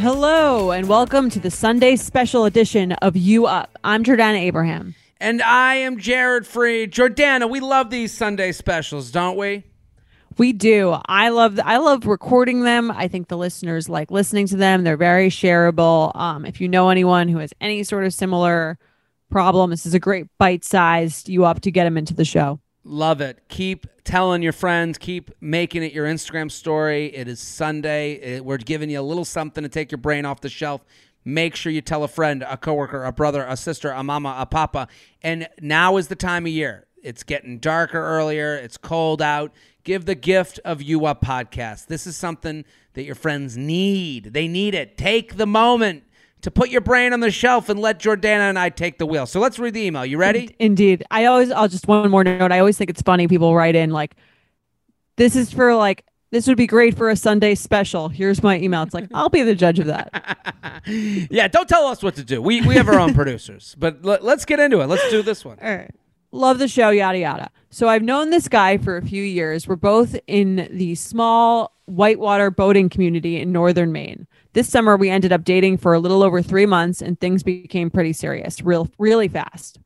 Hello, and welcome to the Sunday special edition of You Up. I'm Jordana Abraham. And I am Jared Freid. Jordana, we love these Sunday specials, don't we? We do. I love. I love recording them. I think the listeners like listening to them. They're very shareable. Um, if you know anyone who has any sort of similar problem, this is a great bite-sized you up to get them into the show. Love it. Keep telling your friends. Keep making it your Instagram story. It is Sunday. It- we're giving you a little something to take your brain off the shelf. Make sure you tell a friend, a coworker, a brother, a sister, a mama, a papa. And now is the time of year. It's getting darker earlier. It's cold out. Give the gift of You Up podcast. This is something that your friends need. They need it. Take the moment to put your brain on the shelf and let Jordana and I take the wheel. So let's read the email. You ready? Indeed. I always. I'll just one more note. I always think it's funny. People write in like, "This is for like." This would be great for a Sunday special. Here's my email. It's like, I'll be the judge of that. yeah, don't tell us what to do. We we have our own producers. But let, us get into it. Let's do this one. All right. Love the show, yada yada. So I've known this guy for a few years. We're both in the small whitewater boating community in northern Maine. This summer we ended up dating for a little over three months and things became pretty serious, real really fast.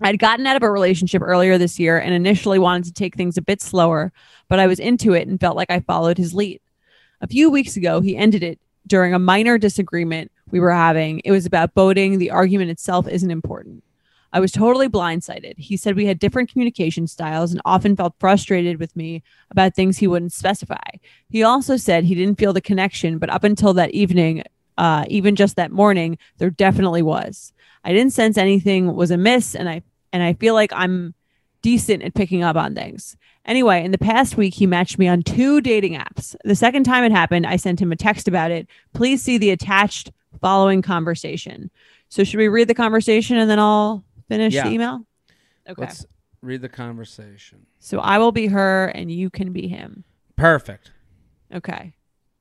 I'd gotten out of a relationship earlier this year and initially wanted to take things a bit slower, but I was into it and felt like I followed his lead. A few weeks ago, he ended it during a minor disagreement we were having. It was about boating. The argument itself isn't important. I was totally blindsided. He said we had different communication styles and often felt frustrated with me about things he wouldn't specify. He also said he didn't feel the connection, but up until that evening, uh, even just that morning, there definitely was. I didn't sense anything was amiss, and I and I feel like I'm decent at picking up on things. Anyway, in the past week, he matched me on two dating apps. The second time it happened, I sent him a text about it. Please see the attached following conversation. So, should we read the conversation and then I'll finish Yeah. the email? Okay. Let's read the conversation. So, I will be her and you can be him. Perfect. Okay.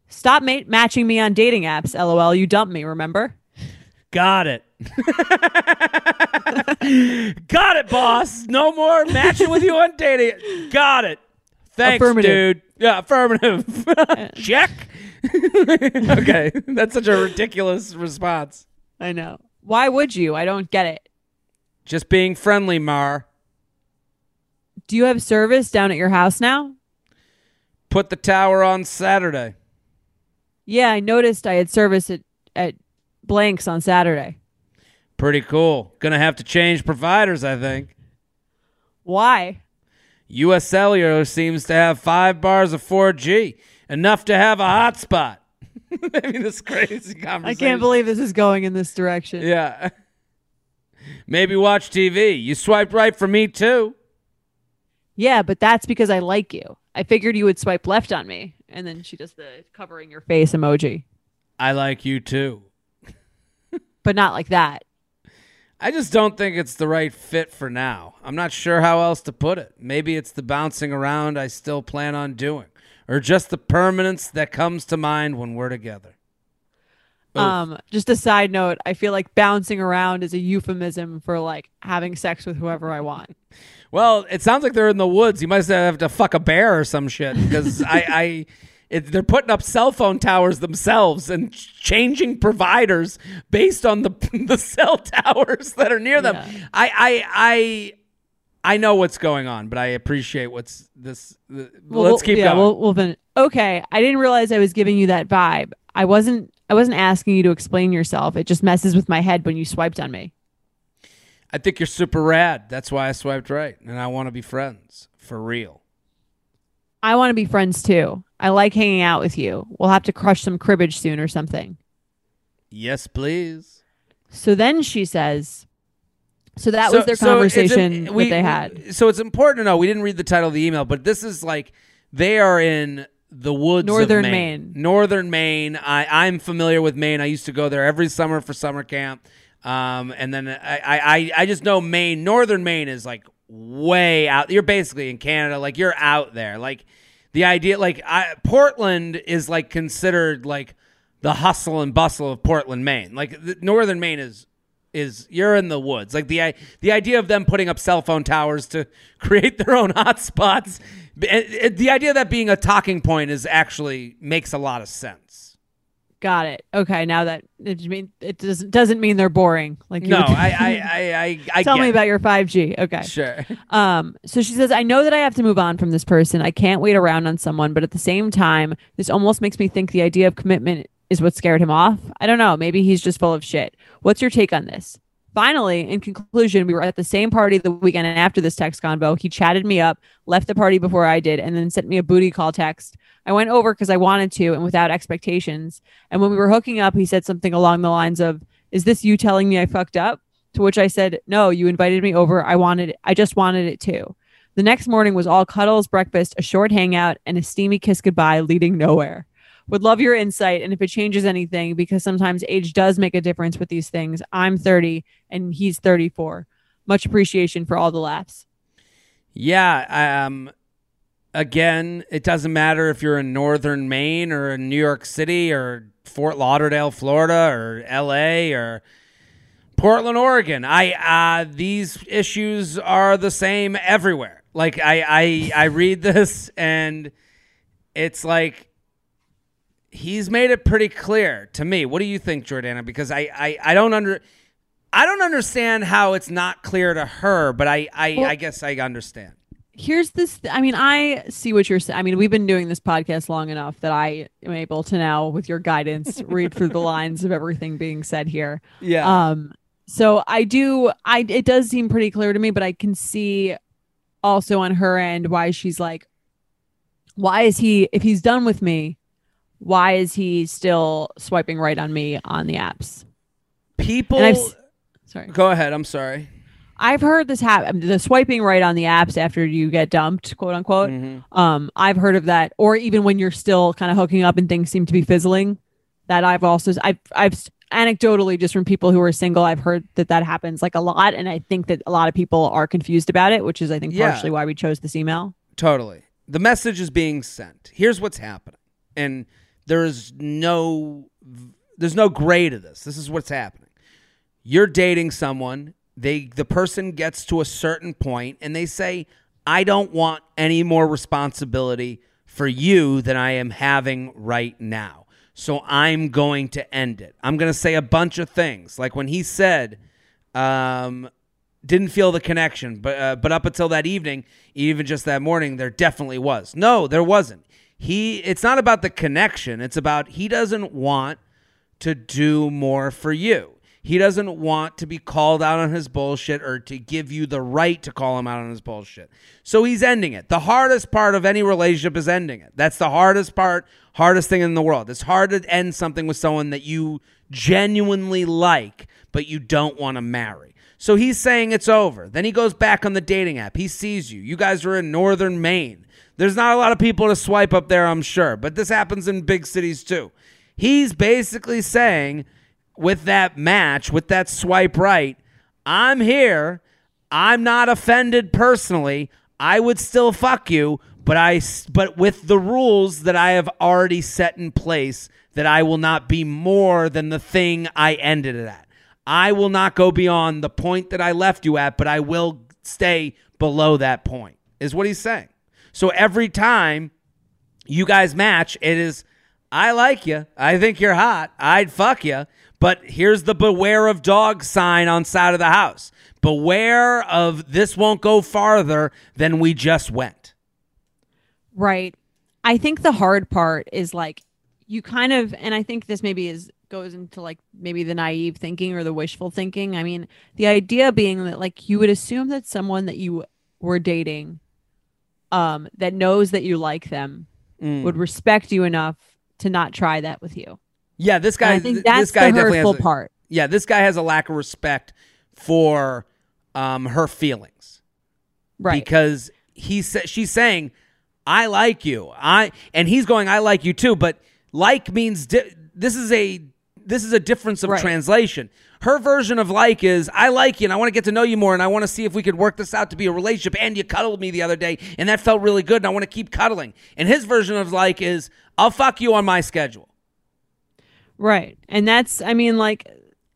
Stop ma- matching me on dating apps. LOL. You dumped me, remember? Got it. Got it, boss. No more matching with you on dating. Got it. Thanks, Affirmative. dude. Yeah, affirmative. Check. okay, that's such a ridiculous response. I know. Why would you? I don't get it. Just being friendly, Mar. Do you have service down at your house now? Put the tower on Saturday. Yeah, I noticed I had service at, at Blanks on Saturday. Pretty cool. Gonna have to change providers, I think. Why? U.S. Cellular seems to have five bars of 4G, enough to have a hotspot. I mean, this crazy conversation. I can't believe this is going in this direction. Yeah. Maybe watch TV. You swiped right for me too. Yeah, but that's because I like you. I figured you would swipe left on me. And then she does the covering your face emoji, I like you too. but not like that. I just don't think it's the right fit for now. I'm not sure how else to put it. Maybe it's the bouncing around I still plan on doing, or just the permanence that comes to mind when we're together. Oof. Um, just a side note, I feel like bouncing around is a euphemism for like having sex with whoever I want. Well, it sounds like they're in the woods. You must have to fuck a bear or some shit because I, I it, they're putting up cell phone towers themselves and changing providers based on the the cell towers that are near them. Yeah. I, I, I, I know what's going on, but I appreciate what's this. The, Well, let's keep yeah, going. We'll, we'll fin- okay, I didn't realize I was giving you that vibe. I wasn't. I wasn't asking you to explain yourself. It just messes with my head when you swiped on me. I think you're super rad. That's why I swiped right, and I want to be friends for real. I want to be friends too. I like hanging out with you. We'll have to crush some cribbage soon or something. Yes, please. So then she says, so that So- was their so conversation we- that they had. So it's important to know. We didn't read the title of the email, but this is like they are in the woods Northern of Maine. Maine. Northern Maine. I, I'm familiar with Maine. I used to go there every summer for summer camp. Um, and then I, I, I just know Maine, Northern Maine is like way out. You're basically in Canada. Like you're out there. Like the idea, like I, Portland is like considered like the hustle and bustle of Portland, Maine. Like the, Northern Maine is is you're in the woods. Like the the idea of them putting up cell phone towers to create their own hotspots. The idea of that being a talking point is actually makes a lot of sense. Got it. Okay, now that it mean it doesn't doesn't mean they're boring. Like you No, I I I I, I tell me about your 5G. Okay. Sure. Um, so she says, I know that I have to move on from this person. I can't wait around on someone, but at the same time, this almost makes me think the idea of commitment is what scared him off. I don't know. Maybe he's just full of shit. What's your take on this? Finally, in conclusion, we were at the same party the weekend after this text convo. He chatted me up, left the party before I did, and then sent me a booty call text. I went over because I wanted to and without expectations. And when we were hooking up, he said something along the lines of, Is this you telling me I fucked up? To which I said, No, you invited me over. I wanted I just wanted it too. The next morning was all cuddles, breakfast, a short hangout, and a steamy kiss goodbye leading nowhere. Would love your insight and if it changes anything, because sometimes age does make a difference with these things. I'm 30 and he's 34. Much appreciation for all the laughs. Yeah. Um. Again, it doesn't matter if you're in northern Maine or in New York City or Fort Lauderdale, Florida, or L.A. or Portland, Oregon. I uh, these issues are the same everywhere. Like I, I, I read this and it's like he's made it pretty clear to me. What do you think, Jordana? Because I, I, I don't under. I don't understand how it's not clear to her, but I, I, Well- I guess I understand. Here's this I mean, I see what you're saying. I mean, we've been doing this podcast long enough that I am able to now, with your guidance, read through the lines of everything being said here. Yeah. Um, so I do, I it does seem pretty clear to me, but I can see also on her end why she's like, why is he if he's done with me, why is he still swiping right on me on the apps? People. Sorry, Go ahead. I'm sorry. I've heard this happen. The swiping right on the apps after you get dumped, quote unquote. Mhm. Um, I've heard of that, or even when you're still kind of hooking up and things seem to be fizzling. That I've also I've I've anecdotally just from people who are single, I've heard that that happens like a lot, and I think that a lot of people are confused about it, which is I think Yeah. partially why we chose this email. Totally. The message is being sent. Here's what's happening. And there's no there's no gray to this. This is what's happening. You're dating someone, they the person gets to a certain point and they say, "I don't want any more responsibility for you than I am having right now. So I'm going to end it." I'm going to say a bunch of things. Like when he said, um didn't feel the connection, but uh, but up until that evening, even just that morning, there definitely was. No, there wasn't. He. It's not about the connection. It's about he doesn't want to do more for you. He doesn't want to be called out on his bullshit or to give you the right to call him out on his bullshit. So he's ending it. The hardest part of any relationship is ending it. That's the hardest part, hardest thing in the world. It's hard to end something with someone that you genuinely like, but you don't want to marry. So he's saying it's over. Then he goes back on the dating app. He sees you. You guys are in northern Maine. There's not a lot of people to swipe up there, I'm sure, but this happens in big cities too. He's basically saying, with that match, with that swipe right, I'm here. I'm not offended personally. I would still fuck you, but I but with the rules that I have already set in place that I will not be more than the thing I ended it at. I will not go beyond the point that I left you at, but I will stay below that point. Is what he's saying. So every time you guys match, it is I like you. I think you're hot. I'd fuck you. But here's the beware of dog sign on side of the house. Beware of this won't go farther than we just went. Right. I think the hard part is like you kind of and I think this maybe is goes into like maybe the naive thinking or the wishful thinking. I mean, the idea being that like you would assume that someone that you were dating um that knows that you like them Mm. would respect you enough to not try that with you. Yeah, this And guy. I think th- that's this guy the hurtful has. A, part. yeah, this guy has a lack of respect for um, her feelings Right. because he sa- she's saying, I like you. I and he's going, I like you too. But like means di- this is a this is a difference of Right. translation. Her version of like is I like you and I want to get to know you more and I want to see if we could work this out to be a relationship. And you cuddled me the other day and that felt really good and I want to keep cuddling. And his version of like is I'll fuck you on my schedule. Right. And that's I mean like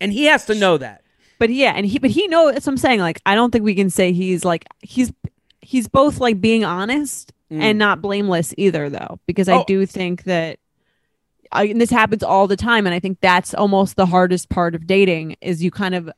And he has to know that. but yeah, and he but he knows that's what I'm saying. Like I don't think we can say he's like he's he's both like being honest and mm. not blameless either though because I Oh. do think that I, and this happens all the time. And I think that's almost the hardest part of dating is you kind of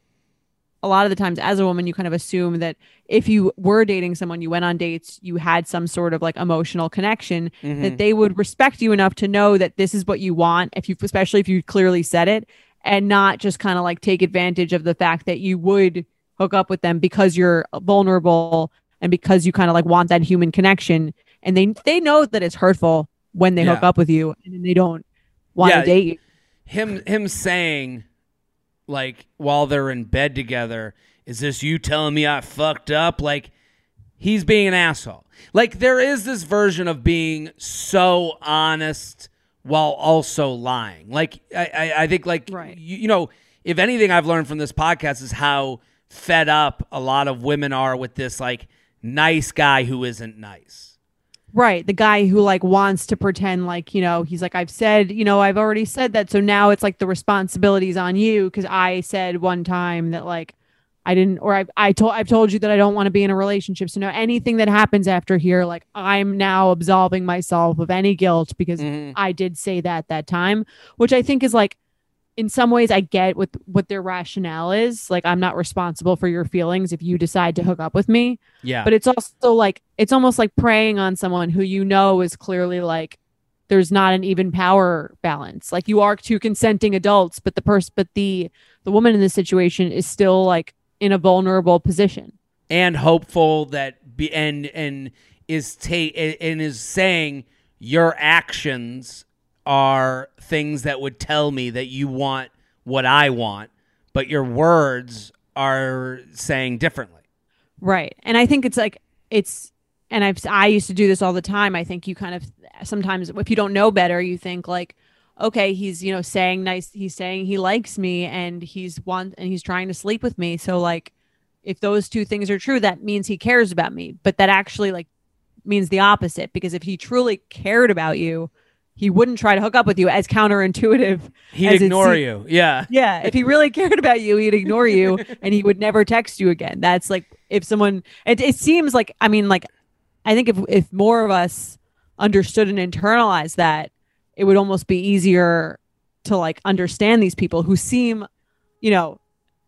a lot of the times as a woman you kind of assume that if you were dating someone you went on dates you had some sort of like emotional connection Mm-hmm. that they would respect you enough to know that this is what you want if you especially if you clearly said it and not just kind of like take advantage of the fact that you would hook up with them because you're vulnerable and because you kind of like want that human connection. And they they know that it's hurtful when they hook up with you and then they don't want to Yeah. date you him him saying like while they're in bed together is this you telling me i fucked up like he's being an asshole like there is this version of being so honest while also lying like i i, I think like Right. you, you know if anything i've learned from this podcast is how fed up a lot of women are with this like nice guy who isn't nice Right. The guy who like wants to pretend like, you know, he's like, I've said, you know, I've already said that. So now it's like the responsibility's on you because I said one time that like I didn't or I I told I've told you that I don't want to be in a relationship. So now anything that happens after here, like I'm now absolving myself of any guilt because mm-hmm. I did say that that time, which I think is like in some ways I get what what their rationale is. Like I'm not responsible for your feelings if you decide to hook up with me. Yeah. But it's also like it's almost like preying on someone who you know is clearly like there's not an even power balance. Like you are two consenting adults but the person but the the woman in this situation is still like in a vulnerable position. And hopeful that be and and is ta- and is saying your actions are things that would tell me that you want what I want, but your words are saying differently. right. And i think it's like it's and i've i used to do this all the time. I think you kind of sometimes if you don't know better you think like okay he's you know saying nice he's saying he likes me and he's one and he's trying to sleep with me. So like if those two things are true that means he cares about me. But that actually like means the opposite because if he truly cared about you he wouldn't try to hook up with you as counterintuitive He'd as it ignore se- you. Yeah. yeah, if he really cared about you, he'd ignore you and he would never text you again. That's like if someone it, it seems like I mean like I think if if more of us understood and internalized that, it would almost be easier to like understand these people who seem, you know,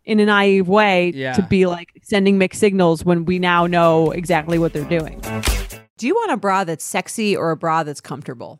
in a naive way Yeah. to be like sending mixed signals when we now know exactly what they're doing. Do you want a bra that's sexy or a bra that's comfortable?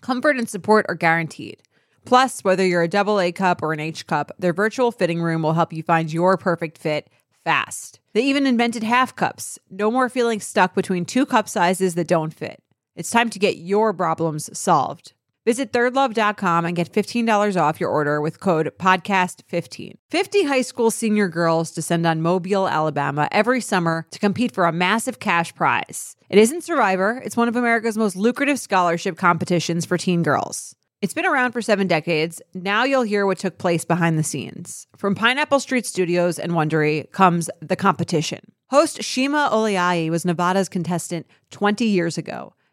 Comfort and support are guaranteed. Plus, whether you're a double A cup or an H cup, their virtual fitting room will help you find your perfect fit fast. They even invented half cups. No more feeling stuck between two cup sizes that don't fit. It's time to get your problems solved. Visit thirdlove.com and get $15 off your order with code podcast15. 50 high school senior girls descend on Mobile, Alabama every summer to compete for a massive cash prize. It isn't Survivor, it's one of America's most lucrative scholarship competitions for teen girls. It's been around for seven decades. Now you'll hear what took place behind the scenes. From Pineapple Street Studios and Wondery comes The Competition. Host Shima Oliaee was Nevada's contestant 20 years ago.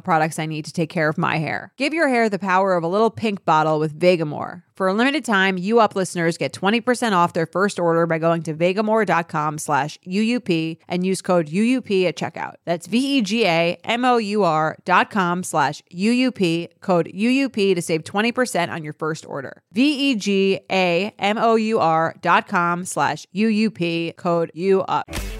products I need to take care of my hair. Give your hair the power of a little pink bottle with Vegamour. For a limited time, you up listeners get 20% off their first order by going to vegamour.com slash UUP and use code UUP at checkout. That's V-E-G-A-M-O-U-R dot com slash UUP, code UUP to save 20% on your first order. V-E-G-A-M-O-U-R dot com slash UUP, code UUP.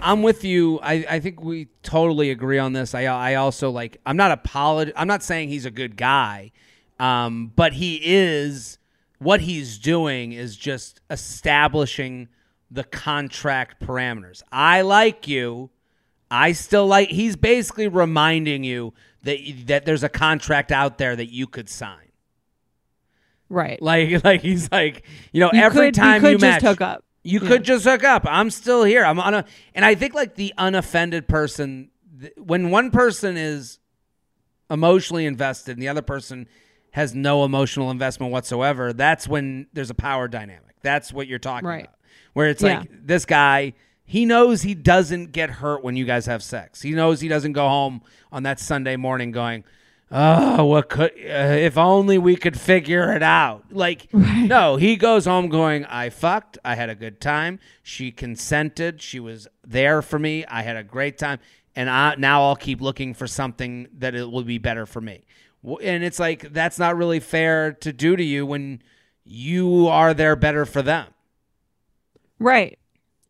I'm with you. I, I think we totally agree on this. I I also like. I'm not apolog- I'm not saying he's a good guy, um, but he is. What he's doing is just establishing the contract parameters. I like you. I still like. He's basically reminding you that that there's a contract out there that you could sign. Right. Like like he's like you know You every could- you time could you just match, hook up. You Yeah. could just hook up. I'm still here. I'm on a, and I think like the unoffended person, th- when one person is emotionally invested and the other person has no emotional investment whatsoever, that's when there's a power dynamic. That's what you're talking Right. about. Where it's Yeah. like this guy, he knows he doesn't get hurt when you guys have sex. He knows he doesn't go home on that Sunday morning going, "Oh, what could uh, if only we could figure it out." Like, no, he goes home going, "I fucked. I had a good time. She consented. She was there for me. I had a great time." And I, now I'll keep looking for something that it will be better for me. And it's like that's not really fair to do to you when you are there better for them. Right.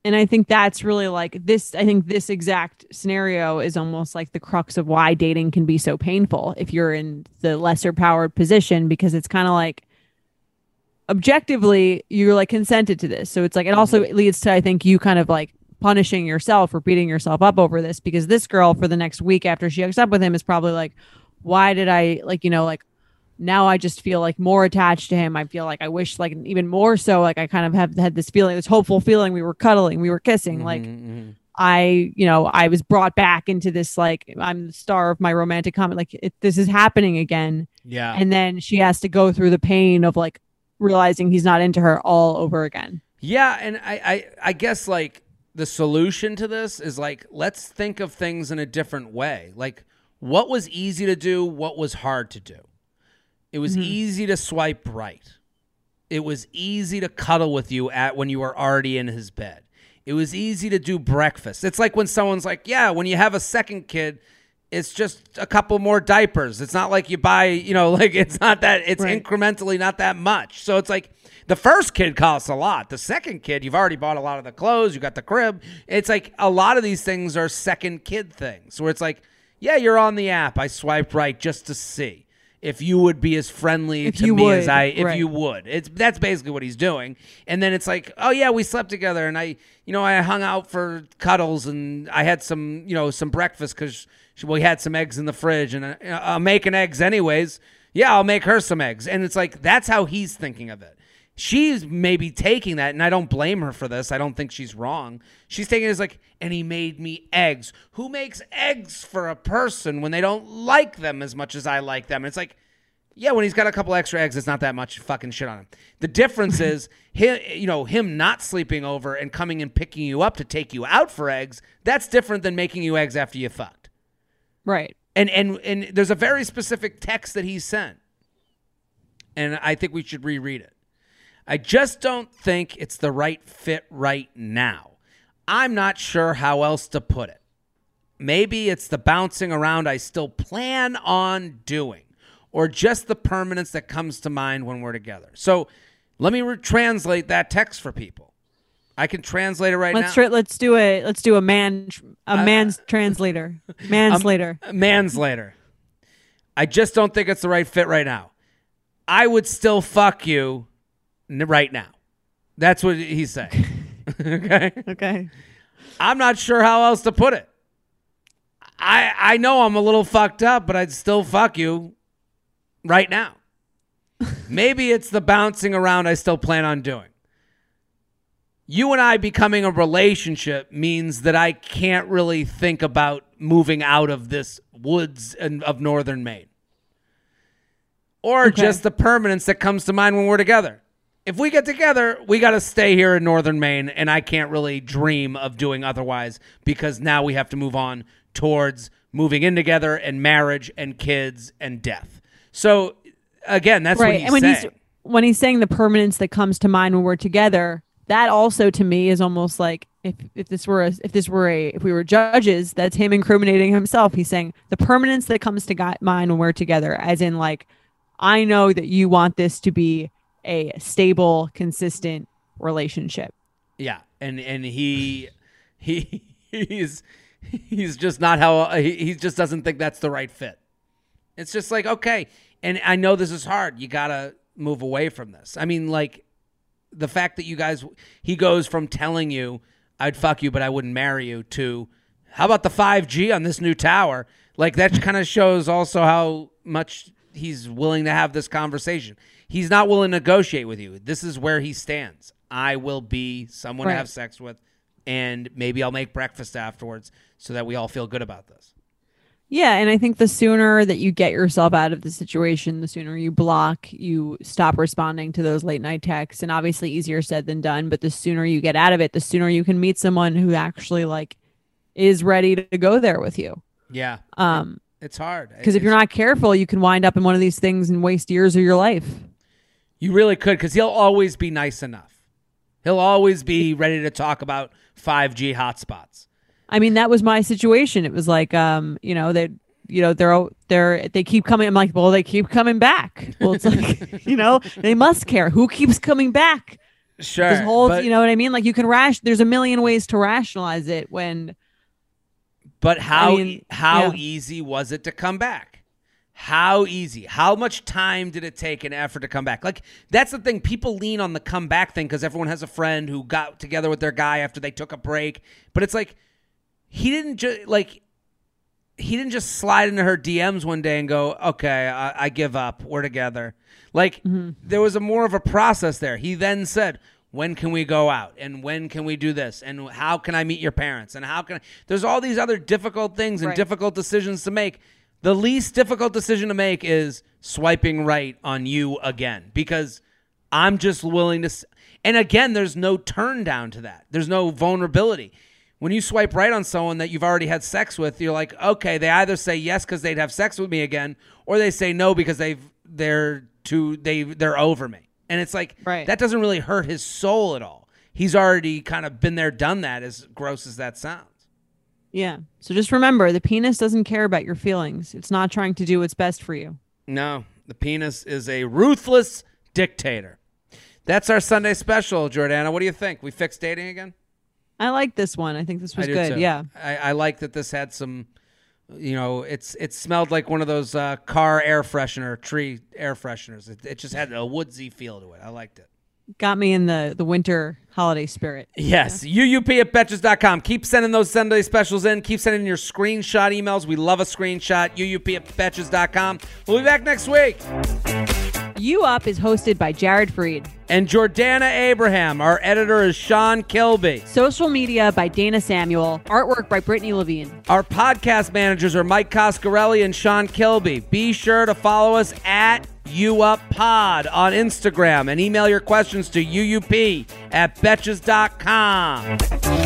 And I think that's really like this. I think this exact scenario is almost like the crux of why dating can be so painful if you're in the lesser powered position, because it's kind of like objectively you're like consented to this. So it's like it also leads to, I think, you kind of like punishing yourself or beating yourself up over this because this girl for the next week after she hooks up with him is probably like, why did I like, you know, like now I just feel like more attached to him. I feel like I wish like even more so like I kind of have had this feeling, this hopeful feeling we were cuddling, we were kissing. Like mm-hmm, mm-hmm. I, you know, I was brought back into this like I'm the star of my romantic comedy. Like it, this is happening again. Yeah. And then she has to go through the pain of like realizing he's not into her all over again. Yeah, and I, I I guess like the solution to this is like let's think of things in a different way. Like what was easy to do, what was hard to do. It was mm-hmm. easy to swipe right. It was easy to cuddle with you at when you were already in his bed. It was easy to do breakfast. It's like when someone's like, "Yeah, when you have a second kid, it's just a couple more diapers. It's not like you buy, you know, like it's not that it's Right. incrementally not that much. So it's like the first kid costs a lot. The second kid, you've already bought a lot of the clothes, you got the crib. It's like a lot of these things are second kid things where it's like, yeah, you're on the app. I swiped right just to see if you would be as friendly If to you me as would, I if right. you would. It's that's basically what he's doing. And then it's like, oh yeah, we slept together, and I, you know, I hung out for cuddles, and I had some, you know, some breakfast because we had some eggs in the fridge, and uh, I, I'm making eggs anyways. Yeah, I'll make her some eggs, and it's like that's how he's thinking of it. She's maybe taking that, and I don't blame her for this. I don't think she's wrong. She's taking it as like, and he made me eggs. Who makes eggs for a person when they don't like them as much as I like them? It's like, yeah, when he's got a couple extra eggs, it's not that much fucking shit on him. The difference is him, you know, him not sleeping over and coming and picking you up to take you out for eggs. That's different than making you eggs after you fucked. Right. And and and there's a very specific text that he sent, and I think we should reread it. I just don't think it's the right fit right now. I'm not sure how else to put it. Maybe it's the bouncing around I still plan on doing, or just the permanence that comes to mind when we're together. So let me re- translate that text for people. I can translate it right Let's now. tra- let's do a let's do a man a uh, man's translator. Manslater. Manslater. I just don't think it's the right fit right now. I would still fuck you right now. That's what he's saying. okay. okay. I'm not sure how else to put it. I I know I'm a little fucked up, but I'd still fuck you right now. Maybe it's the bouncing around I still plan on doing. You and I becoming a relationship means that I can't really think about moving out of this woods and of northern Maine. Or Okay. just the permanence that comes to mind when we're together. If we get together, we got to stay here in northern Maine, and I can't really dream of doing otherwise because now we have to move on towards moving in together and marriage and kids and death. So again, that's what right. he's and when saying. he's when he's saying the permanence that comes to mind when we're together, that also to me is almost like if if this were a, if this were a if we were judges, that's him incriminating himself. He's saying the permanence that comes to gu- mind when we're together, as in like I know that you want this to be a stable, consistent relationship. Yeah, and and he he he's he's just not how he, he just doesn't think that's the right fit. It's just like okay, and I know this is hard. You gotta move away from this. I mean, like the fact that you guys he goes from telling you I'd fuck you but I wouldn't marry you to how about the 5G on this new tower? Like that kind of shows also how much he's willing to have this conversation. He's not willing to negotiate with you. This is where he stands. I will be someone to have sex with and maybe I'll make breakfast afterwards so that we all feel good about this. Yeah, and I think the sooner that you get yourself out of the situation, the sooner you block, you stop responding to those late night texts. And obviously easier said than done, but the sooner you get out of it, the sooner you can meet someone who actually like is ready to go there with you. Yeah. Um It's hard. because if you're not careful, you can wind up in one of these things and waste years of your life. You really could because he'll always be nice enough. He'll always be ready to talk about 5G hotspots. I mean, that was my situation. It was like, um, you know, they, you know, they're they're they keep coming. I'm like, well, they keep coming back. Well, it's like, you know, they must care. Who keeps coming back? Sure. This whole, but, you know what I mean? Like you can rash. There's a million ways to rationalize it when but how mean, e- how yeah. easy was it to come back? How easy? How much time did it take and effort to come back? Like that's the thing. People lean on the comeback thing because everyone has a friend who got together with their guy after they took a break. But it's like he didn't just like he didn't just slide into her DMs one day and go, "Okay, I, I give up. We're together." Like mm-hmm. there was a more of a process there. He then said, "When can we go out? And when can we do this? And how can I meet your parents? And how can I? There's all these other difficult things and Right. difficult decisions to make. The least difficult decision to make is swiping right on you again because I'm just willing to. And again, there's no turn down to that. There's no vulnerability. When you swipe right on someone that you've already had sex with, you're like, okay, they either say yes because they'd have sex with me again, or they say no because they've they're too they they're over me. And it's like Right. that doesn't really hurt his soul at all. He's already kind of been there, done that. As gross as that sounds. Yeah. So just remember, the penis doesn't care about your feelings. It's not trying to do what's best for you. No, the penis is a ruthless dictator. That's our Sunday special, Jordana. What do you think? We fixed dating again? I like this one. I think this was good. too. Yeah. I, I like that this had some, you know, it's it smelled like one of those uh, car air freshener, tree air fresheners. It, it just had a woodsy feel to it. I liked it. Got me in the the winter holiday spirit. Yes, UUP at Betches.com. Keep sending those Sunday specials in. Keep sending your screenshot emails. We love a screenshot. UUP at Betches.com. We'll be back next week. You Up is hosted by Jared Freid. And Jordana Abraham. Our editor is Sean Kilby. Social media by Dana Samuel. Artwork by Brittany Levine. Our podcast managers are Mike Coscarelli and Sean Kilby. Be sure to follow us at UUpPod on Instagram and email your questions to UUP at Betches.com.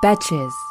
Betches.